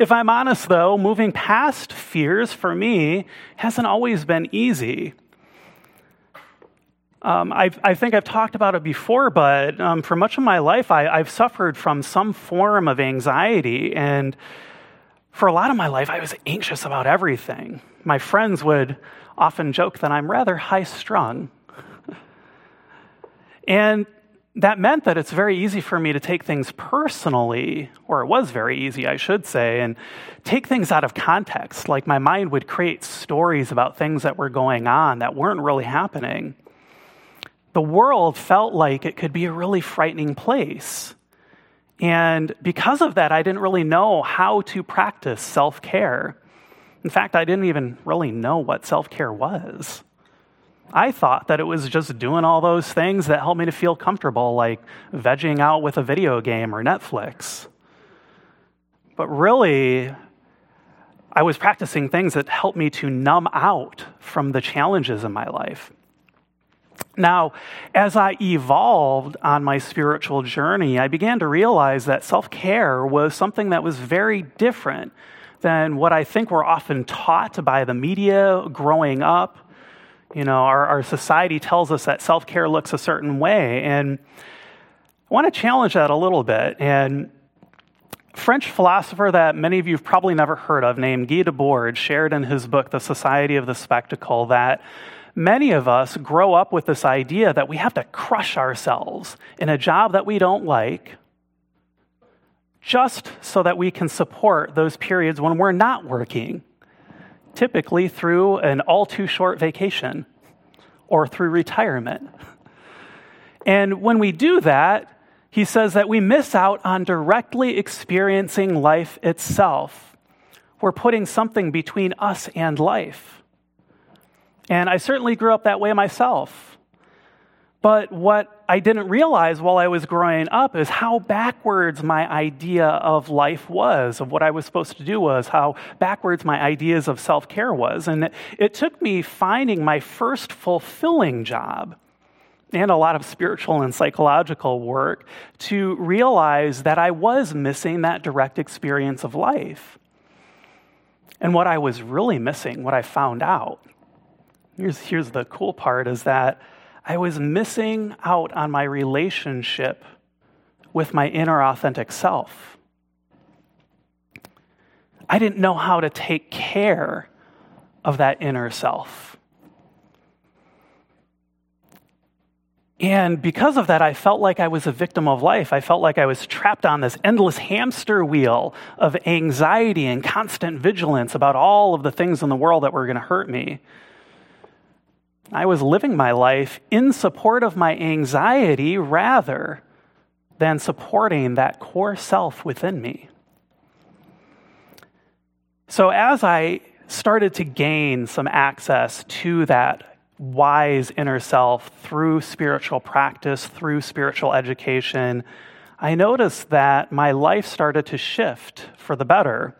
If I'm honest, though, moving past fears for me hasn't always been easy. Um, i think I've talked about it before, but um, for much of my life, I, I've suffered from some form of anxiety. And for a lot of my life, I was anxious about everything. My friends would often joke that I'm rather high strung. and that meant that it's very easy for me to take things personally, or it was very easy, I should say, and take things out of context. Like my mind would create stories about things that were going on that weren't really happening the world felt like it could be a really frightening place. And because of that, I didn't really know how to practice self care. In fact, I didn't even really know what self care was. I thought that it was just doing all those things that helped me to feel comfortable, like vegging out with a video game or Netflix. But really, I was practicing things that helped me to numb out from the challenges in my life. Now, as I evolved on my spiritual journey, I began to realize that self care was something that was very different than what I think we're often taught by the media growing up. You know, our, our society tells us that self care looks a certain way. And I want to challenge that a little bit. And French philosopher that many of you have probably never heard of, named Guy Debord, shared in his book, The Society of the Spectacle, that many of us grow up with this idea that we have to crush ourselves in a job that we don't like just so that we can support those periods when we're not working, typically through an all too short vacation or through retirement. And when we do that, he says that we miss out on directly experiencing life itself. We're putting something between us and life. And I certainly grew up that way myself. But what I didn't realize while I was growing up is how backwards my idea of life was, of what I was supposed to do was, how backwards my ideas of self care was. And it, took me finding my first fulfilling job and a lot of spiritual and psychological work to realize that I was missing that direct experience of life. And what I was really missing, what I found out, Here's, here's the cool part is that I was missing out on my relationship with my inner authentic self. I didn't know how to take care of that inner self. And because of that, I felt like I was a victim of life. I felt like I was trapped on this endless hamster wheel of anxiety and constant vigilance about all of the things in the world that were going to hurt me. I was living my life in support of my anxiety rather than supporting that core self within me. So, as I started to gain some access to that wise inner self through spiritual practice, through spiritual education, I noticed that my life started to shift for the better.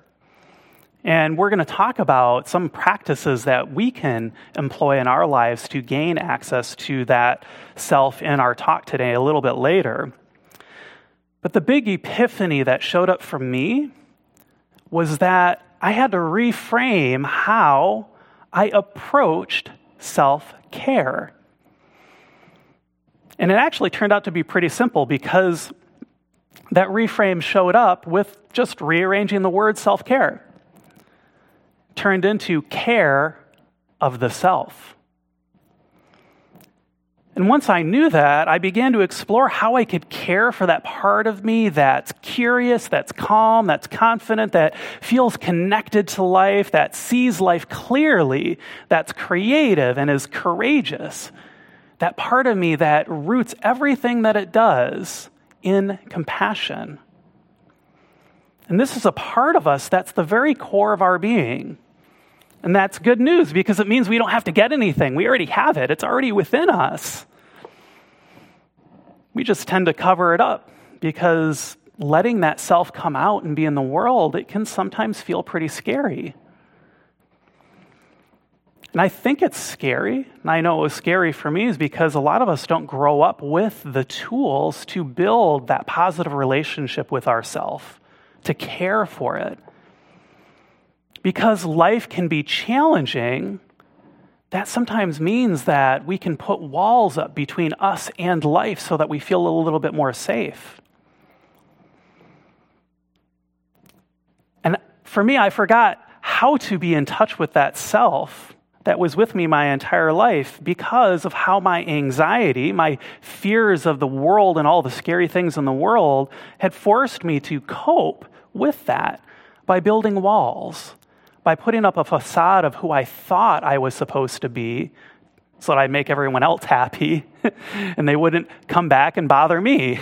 And we're going to talk about some practices that we can employ in our lives to gain access to that self in our talk today a little bit later. But the big epiphany that showed up for me was that I had to reframe how I approached self care. And it actually turned out to be pretty simple because that reframe showed up with just rearranging the word self care turned into care of the self. And once I knew that, I began to explore how I could care for that part of me that's curious, that's calm, that's confident, that feels connected to life, that sees life clearly, that's creative and is courageous. That part of me that roots everything that it does in compassion. And this is a part of us that's the very core of our being. And that's good news because it means we don't have to get anything. We already have it, it's already within us. We just tend to cover it up because letting that self come out and be in the world, it can sometimes feel pretty scary. And I think it's scary, and I know it was scary for me, is because a lot of us don't grow up with the tools to build that positive relationship with ourself, to care for it. Because life can be challenging, that sometimes means that we can put walls up between us and life so that we feel a little bit more safe. And for me, I forgot how to be in touch with that self that was with me my entire life because of how my anxiety, my fears of the world and all the scary things in the world had forced me to cope with that by building walls, by putting up a facade of who I thought I was supposed to be so that I'd make everyone else happy and they wouldn't come back and bother me.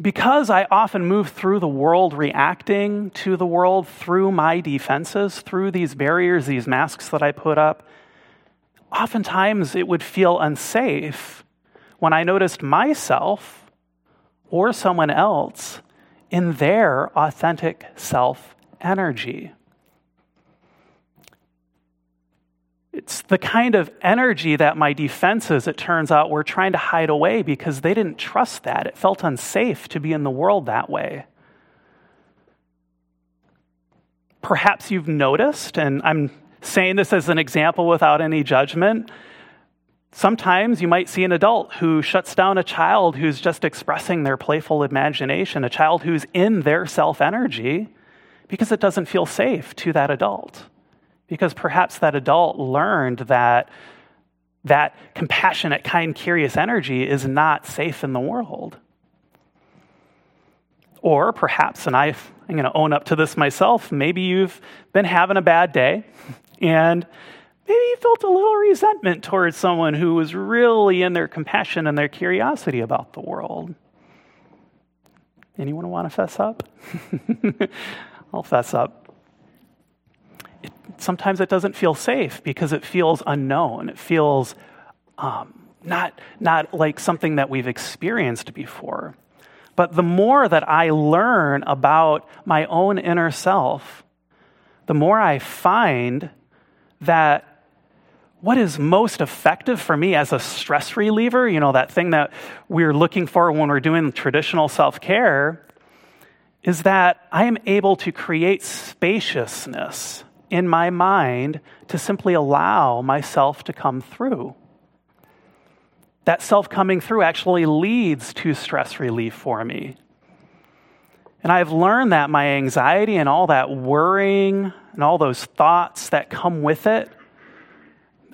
because I often move through the world reacting to the world through my defenses, through these barriers, these masks that I put up, oftentimes it would feel unsafe when I noticed myself or someone else in their authentic self energy. It's the kind of energy that my defenses, it turns out, were trying to hide away because they didn't trust that. It felt unsafe to be in the world that way. Perhaps you've noticed, and I'm saying this as an example without any judgment. Sometimes you might see an adult who shuts down a child who's just expressing their playful imagination, a child who's in their self energy, because it doesn't feel safe to that adult because perhaps that adult learned that that compassionate, kind, curious energy is not safe in the world. Or perhaps, and i am going to own up to this myself, maybe you've been having a bad day and maybe you felt a little resentment towards someone who was really in their compassion and their curiosity about the world. Anyone want to fess up? I'll fess up sometimes it doesn't feel safe because it feels unknown. It feels um, not, not like something that we've experienced before. But the more that I learn about my own inner self, the more I find that what is most effective for me as a stress reliever, you know, that thing that we're looking for when we're doing traditional self care, is that I am able to create spaciousness in my mind to simply allow myself to come through. That self coming through actually leads to stress relief for me. And I've learned that my anxiety and all that worrying and all those thoughts that come with it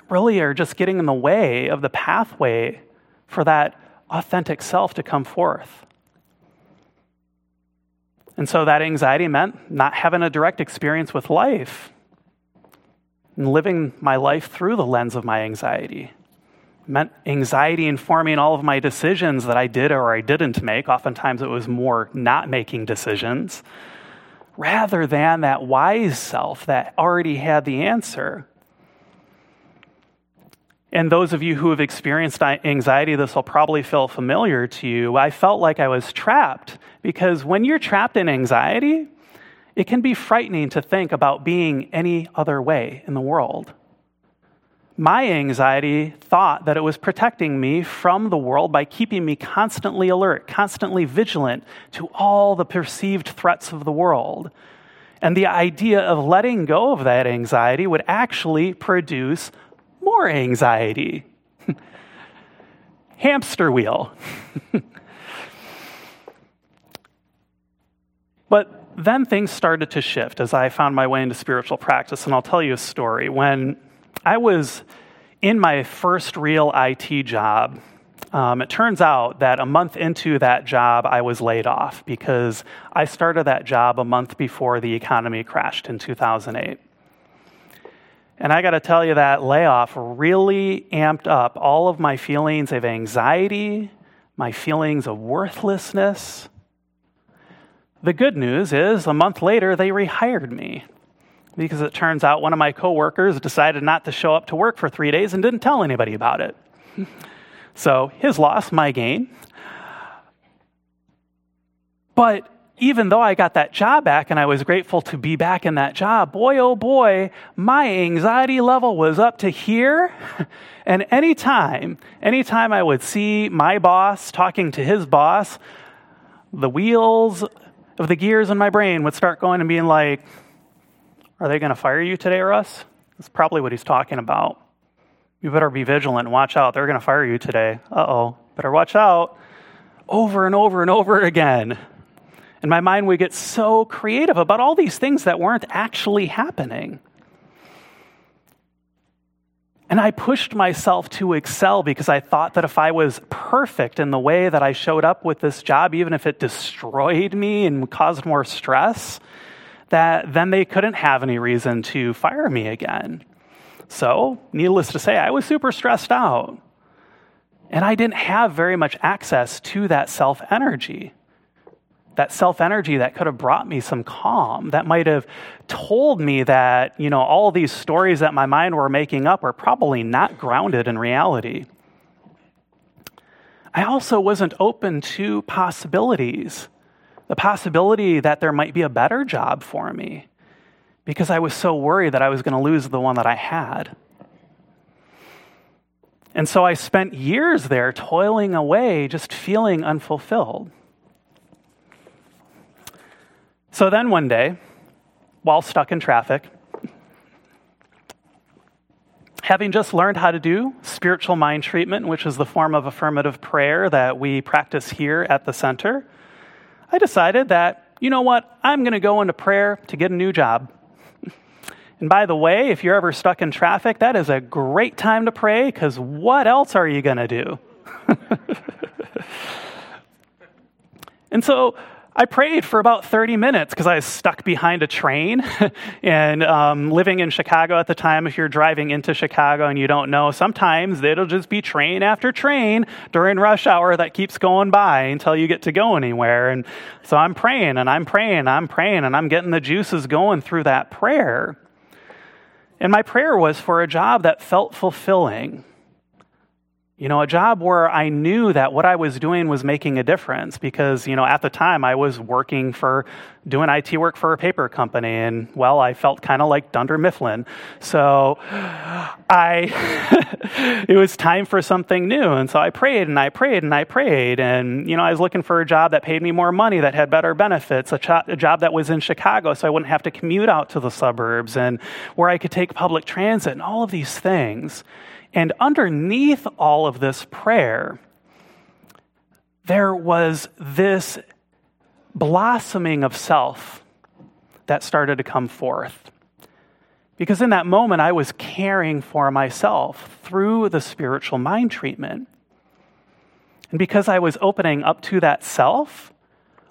really are just getting in the way of the pathway for that authentic self to come forth. And so that anxiety meant not having a direct experience with life and living my life through the lens of my anxiety. It meant anxiety informing all of my decisions that I did or I didn't make. Oftentimes it was more not making decisions, rather than that wise self that already had the answer. And those of you who have experienced anxiety, this will probably feel familiar to you. I felt like I was trapped because when you're trapped in anxiety, it can be frightening to think about being any other way in the world. My anxiety thought that it was protecting me from the world by keeping me constantly alert, constantly vigilant to all the perceived threats of the world. And the idea of letting go of that anxiety would actually produce more anxiety. Hamster wheel. but then things started to shift as I found my way into spiritual practice. And I'll tell you a story. When I was in my first real IT job, um, it turns out that a month into that job, I was laid off because I started that job a month before the economy crashed in 2008. And I got to tell you, that layoff really amped up all of my feelings of anxiety, my feelings of worthlessness, the good news is a month later, they rehired me because it turns out one of my coworkers decided not to show up to work for three days and didn't tell anybody about it. so his loss, my gain. But even though I got that job back and I was grateful to be back in that job, boy, oh boy, my anxiety level was up to here. and anytime, anytime I would see my boss talking to his boss, the wheels of the gears in my brain would start going and being like, Are they going to fire you today, Russ? That's probably what he's talking about. You better be vigilant and watch out. They're going to fire you today. Uh oh. Better watch out. Over and over and over again. And my mind would get so creative about all these things that weren't actually happening. And I pushed myself to excel because I thought that if I was perfect in the way that I showed up with this job, even if it destroyed me and caused more stress, that then they couldn't have any reason to fire me again. So, needless to say, I was super stressed out. And I didn't have very much access to that self energy that self energy that could have brought me some calm, that might have told me that, you know, all these stories that my mind were making up were probably not grounded in reality. I also wasn't open to possibilities. The possibility that there might be a better job for me because I was so worried that I was going to lose the one that I had. And so I spent years there toiling away, just feeling unfulfilled. So then one day, while stuck in traffic, having just learned how to do spiritual mind treatment, which is the form of affirmative prayer that we practice here at the center, I decided that, you know what, I'm going to go into prayer to get a new job. And by the way, if you're ever stuck in traffic, that is a great time to pray because what else are you going to do? and so I prayed for about 30 minutes because I was stuck behind a train. and um, living in Chicago at the time, if you're driving into Chicago and you don't know, sometimes it'll just be train after train during rush hour that keeps going by until you get to go anywhere. And so I'm praying and I'm praying, and I'm praying, and I'm getting the juices going through that prayer. And my prayer was for a job that felt fulfilling you know, a job where I knew that what I was doing was making a difference because, you know, at the time I was working for doing IT work for a paper company and well, I felt kind of like Dunder Mifflin. So I it was time for something new and so I prayed and I prayed and I prayed and you know, I was looking for a job that paid me more money, that had better benefits, a, cho- a job that was in Chicago so I wouldn't have to commute out to the suburbs and where I could take public transit and all of these things. And underneath all of this prayer, there was this blossoming of self that started to come forth. Because in that moment, I was caring for myself through the spiritual mind treatment. And because I was opening up to that self,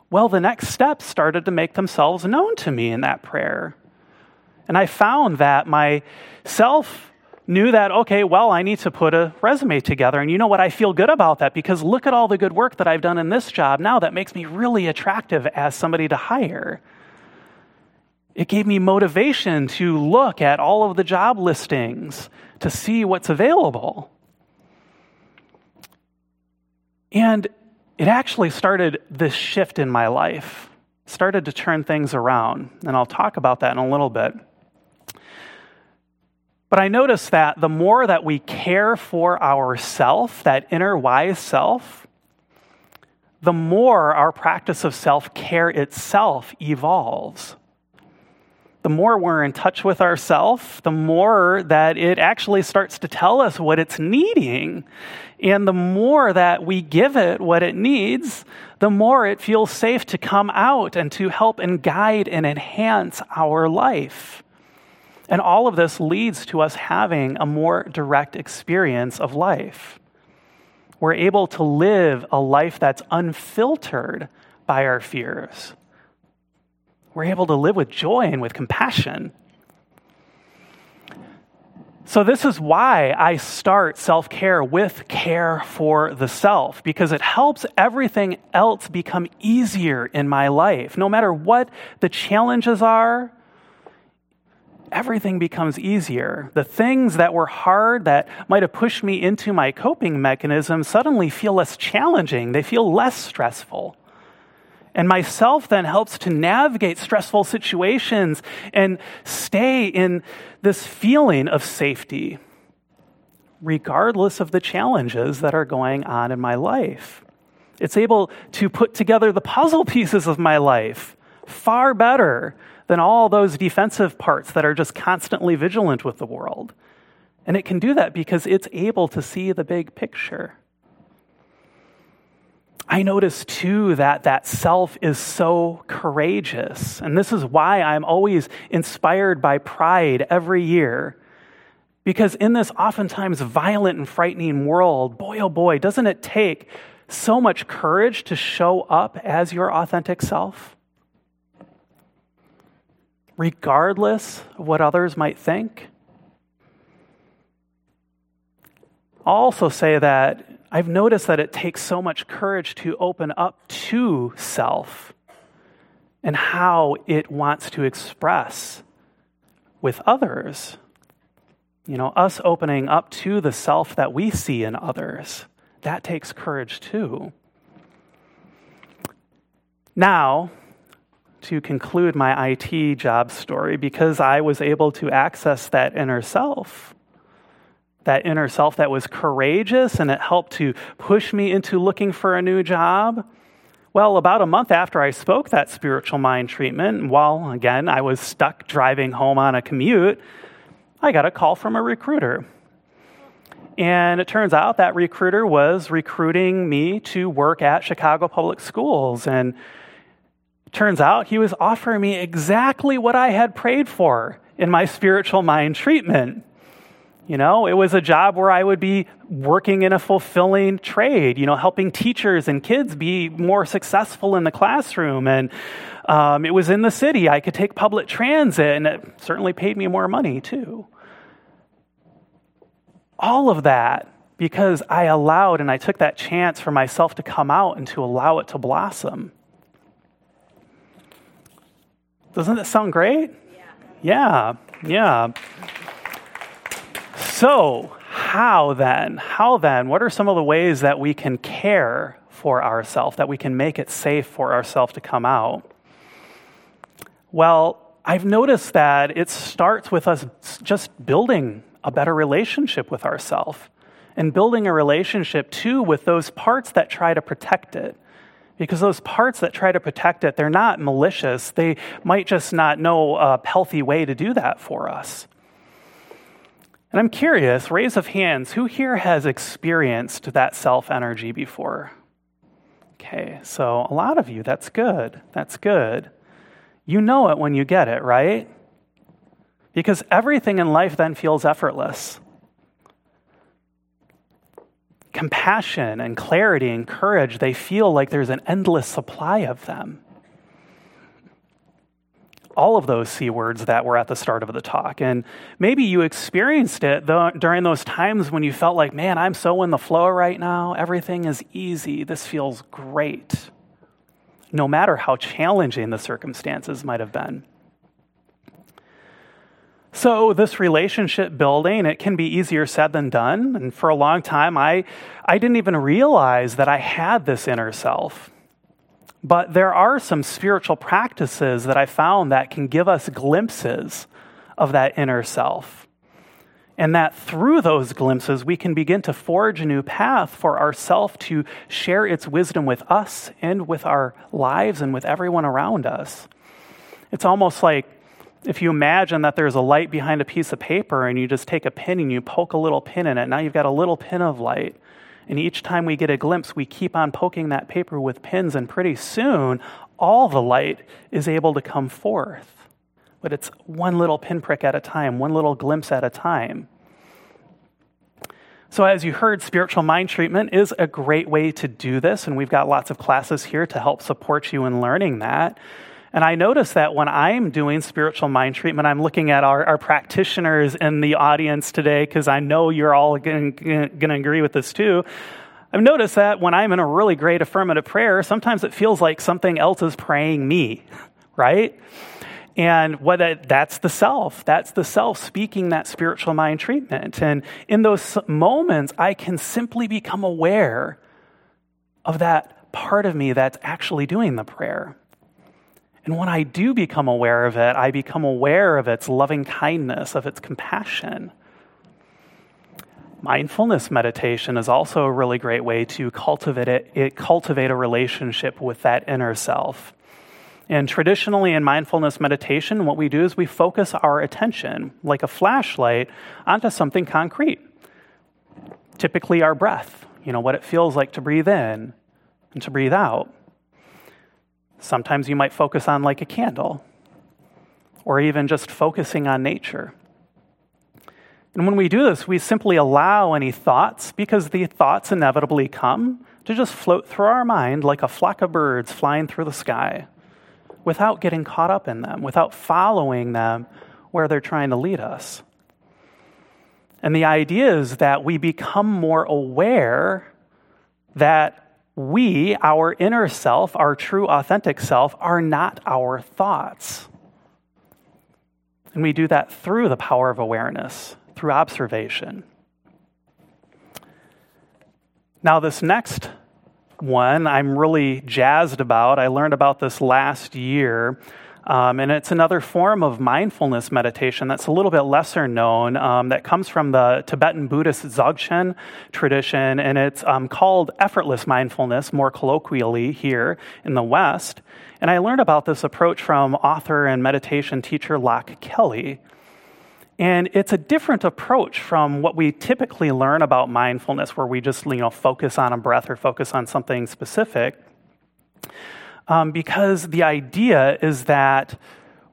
well, the next steps started to make themselves known to me in that prayer. And I found that my self knew that, okay, well, I need to put a resume together. And you know what? I feel good about that because look at all the good work that I've done in this job now that makes me really attractive as somebody to hire. It gave me motivation to look at all of the job listings to see what's available. And it actually started this shift in my life, started to turn things around. And I'll talk about that in a little bit. But I notice that the more that we care for ourself, that inner wise self, the more our practice of self care itself evolves. The more we're in touch with ourself, the more that it actually starts to tell us what it's needing. And the more that we give it what it needs, the more it feels safe to come out and to help and guide and enhance our life. And all of this leads to us having a more direct experience of life. We're able to live a life that's unfiltered by our fears. We're able to live with joy and with compassion. So, this is why I start self care with care for the self, because it helps everything else become easier in my life. No matter what the challenges are, everything becomes easier. The things that were hard, that might have pushed me into my coping mechanism, suddenly feel less challenging. They feel less stressful. And myself then helps to navigate stressful situations and stay in this feeling of safety, regardless of the challenges that are going on in my life. It's able to put together the puzzle pieces of my life far better than all those defensive parts that are just constantly vigilant with the world. And it can do that because it's able to see the big picture. I notice too that that self is so courageous. And this is why I'm always inspired by pride every year. Because in this oftentimes violent and frightening world, boy oh boy, doesn't it take so much courage to show up as your authentic self? Regardless of what others might think. I'll also say that I've noticed that it takes so much courage to open up to self and how it wants to express with others. You know, us opening up to the self that we see in others, that takes courage too. Now, to conclude my IT job story, because I was able to access that inner self, that inner self that was courageous and it helped to push me into looking for a new job. Well, about a month after I spoke that spiritual mind treatment, while again I was stuck driving home on a commute, I got a call from a recruiter. And it turns out that recruiter was recruiting me to work at Chicago Public Schools. And turns out he was offering me exactly what I had prayed for in my spiritual mind treatment. You know, it was a job where I would be working in a fulfilling trade, you know, helping teachers and kids be more successful in the classroom. And um, it was in the city. I could take public transit, and it certainly paid me more money, too. All of that because I allowed and I took that chance for myself to come out and to allow it to blossom. Doesn't that sound great? Yeah, yeah. yeah. So, how then? How then? What are some of the ways that we can care for ourselves, that we can make it safe for ourselves to come out? Well, I've noticed that it starts with us just building a better relationship with ourselves and building a relationship too with those parts that try to protect it. Because those parts that try to protect it, they're not malicious. They might just not know a healthy way to do that for us. And I'm curious, raise of hands, who here has experienced that self energy before? Okay, so a lot of you, that's good. That's good. You know it when you get it, right? Because everything in life then feels effortless. Compassion and clarity and courage, they feel like there's an endless supply of them all of those C words that were at the start of the talk. And maybe you experienced it during those times when you felt like, man, I'm so in the flow right now. Everything is easy. This feels great, no matter how challenging the circumstances might have been. So, this relationship building, it can be easier said than done. And for a long time, I, I didn't even realize that I had this inner self. But there are some spiritual practices that I found that can give us glimpses of that inner self. And that through those glimpses, we can begin to forge a new path for ourself to share its wisdom with us and with our lives and with everyone around us. It's almost like if you imagine that there's a light behind a piece of paper and you just take a pin and you poke a little pin in it, now you've got a little pin of light. And each time we get a glimpse, we keep on poking that paper with pins, and pretty soon, all the light is able to come forth. But it's one little pinprick at a time, one little glimpse at a time. So, as you heard, spiritual mind treatment is a great way to do this, and we've got lots of classes here to help support you in learning that. And I notice that when I'm doing spiritual mind treatment, I'm looking at our, our practitioners in the audience today because I know you're all going to agree with this too. I've noticed that when I'm in a really great affirmative prayer, sometimes it feels like something else is praying me, right? And what that's the self. That's the self speaking that spiritual mind treatment. And in those moments, I can simply become aware of that part of me that's actually doing the prayer. And when I do become aware of it, I become aware of its loving kindness, of its compassion. Mindfulness meditation is also a really great way to cultivate it, it cultivate a relationship with that inner self. And traditionally in mindfulness meditation, what we do is we focus our attention, like a flashlight, onto something concrete. Typically, our breath, you know, what it feels like to breathe in and to breathe out. Sometimes you might focus on like a candle, or even just focusing on nature. And when we do this, we simply allow any thoughts, because the thoughts inevitably come, to just float through our mind like a flock of birds flying through the sky without getting caught up in them, without following them where they're trying to lead us. And the idea is that we become more aware that we, our inner self, our true authentic self, are not our thoughts. And we do that through the power of awareness, through observation. Now, this next one I'm really jazzed about. I learned about this last year. Um, and it's another form of mindfulness meditation that's a little bit lesser known um, that comes from the Tibetan Buddhist Dzogchen tradition. And it's um, called effortless mindfulness, more colloquially here in the West. And I learned about this approach from author and meditation teacher Loch Kelly. And it's a different approach from what we typically learn about mindfulness, where we just you know, focus on a breath or focus on something specific. Um, because the idea is that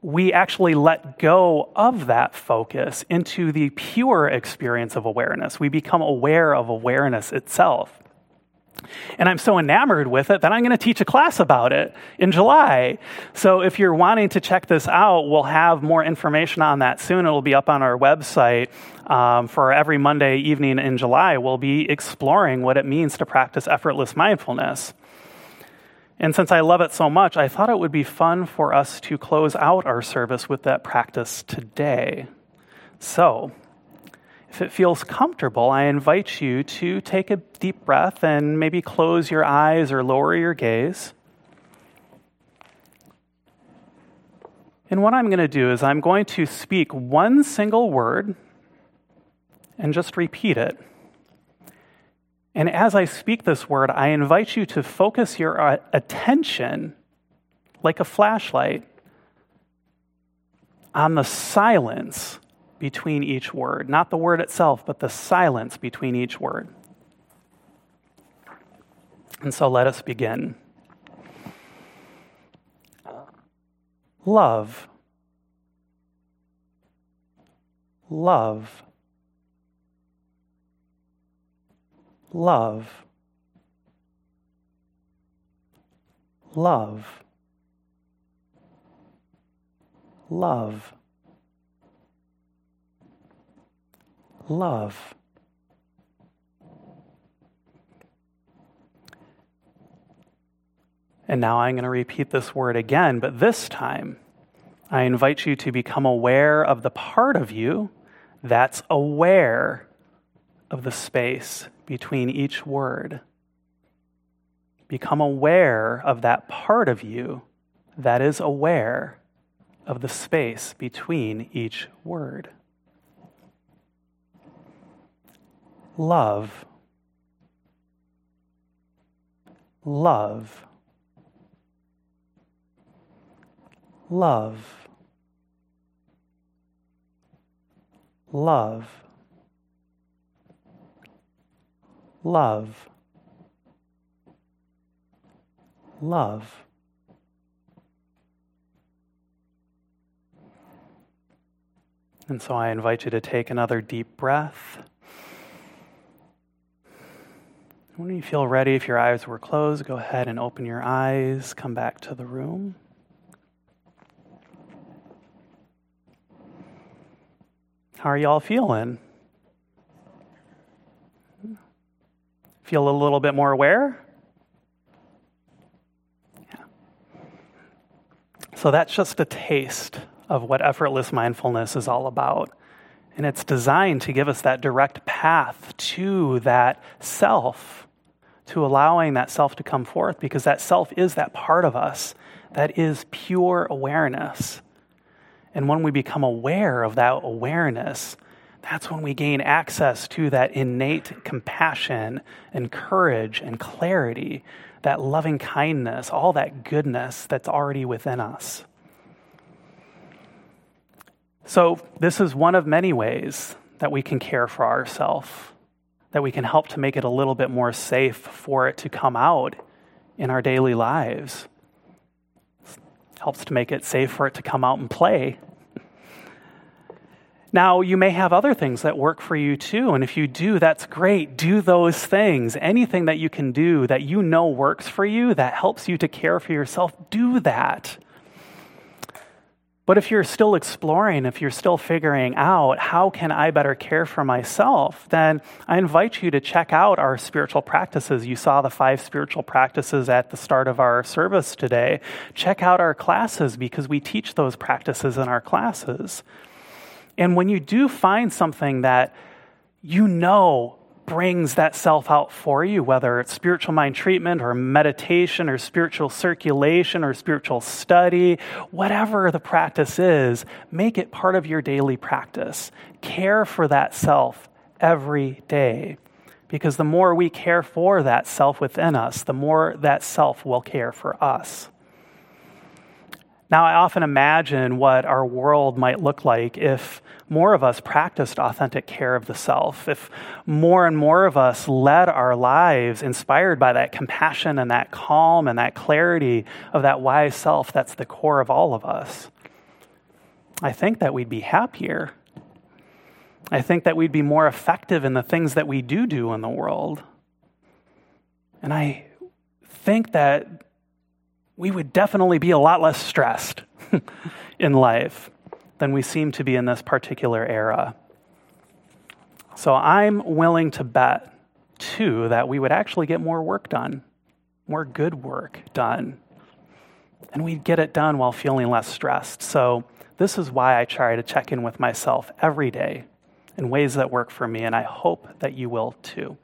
we actually let go of that focus into the pure experience of awareness. We become aware of awareness itself. And I'm so enamored with it that I'm going to teach a class about it in July. So if you're wanting to check this out, we'll have more information on that soon. It'll be up on our website. Um, for every Monday evening in July, we'll be exploring what it means to practice effortless mindfulness. And since I love it so much, I thought it would be fun for us to close out our service with that practice today. So, if it feels comfortable, I invite you to take a deep breath and maybe close your eyes or lower your gaze. And what I'm going to do is I'm going to speak one single word and just repeat it. And as I speak this word, I invite you to focus your uh, attention like a flashlight on the silence between each word. Not the word itself, but the silence between each word. And so let us begin. Love. Love. Love. Love. Love. love. And now I'm going to repeat this word again, but this time I invite you to become aware of the part of you that's aware of the space between each word. Become aware of that part of you that is aware of the space between each word. love. Love. Love. Love. Love. Love. And so I invite you to take another deep breath. When you feel ready, if your eyes were closed, go ahead and open your eyes, come back to the room. How are y'all feeling? Feel a little bit more aware? Yeah. So that's just a taste of what effortless mindfulness is all about. And it's designed to give us that direct path to that self to allowing that self to come forth because that self is that part of us that is pure awareness. And when we become aware of that awareness, that's when we gain access to that innate compassion and courage and clarity, that loving kindness, all that goodness that's already within us. So, this is one of many ways that we can care for ourselves, that we can help to make it a little bit more safe for it to come out in our daily lives. Helps to make it safe for it to come out and play now, you may have other things that work for you too, and if you do, that's great. Do those things. Anything that you can do that you know works for you, that helps you to care for yourself, do that. But if you're still exploring, if you're still figuring out how can I better care for myself, then I invite you to check out our spiritual practices. You saw the five spiritual practices at the start of our service today. Check out our classes because we teach those practices in our classes. And when you do find something that you know brings that self out for you, whether it's spiritual mind treatment or meditation or spiritual circulation or spiritual study, whatever the practice is, make it part of your daily practice. Care for that self every day. Because the more we care for that self within us, the more that self will care for us. Now, I often imagine what our world might look like if more of us practiced authentic care of the self, if more and more of us led our lives inspired by that compassion and that calm and that clarity of that wise self that's the core of all of us. I think that we'd be happier. I think that we'd be more effective in the things that we do do in the world. And I think that we would definitely be a lot less stressed in life than we seem to be in this particular era. So I'm willing to bet, too, that we would actually get more work done, more good work done. And we'd get it done while feeling less stressed. So this is why I try to check in with myself every day in ways that work for me, and I hope that you will too.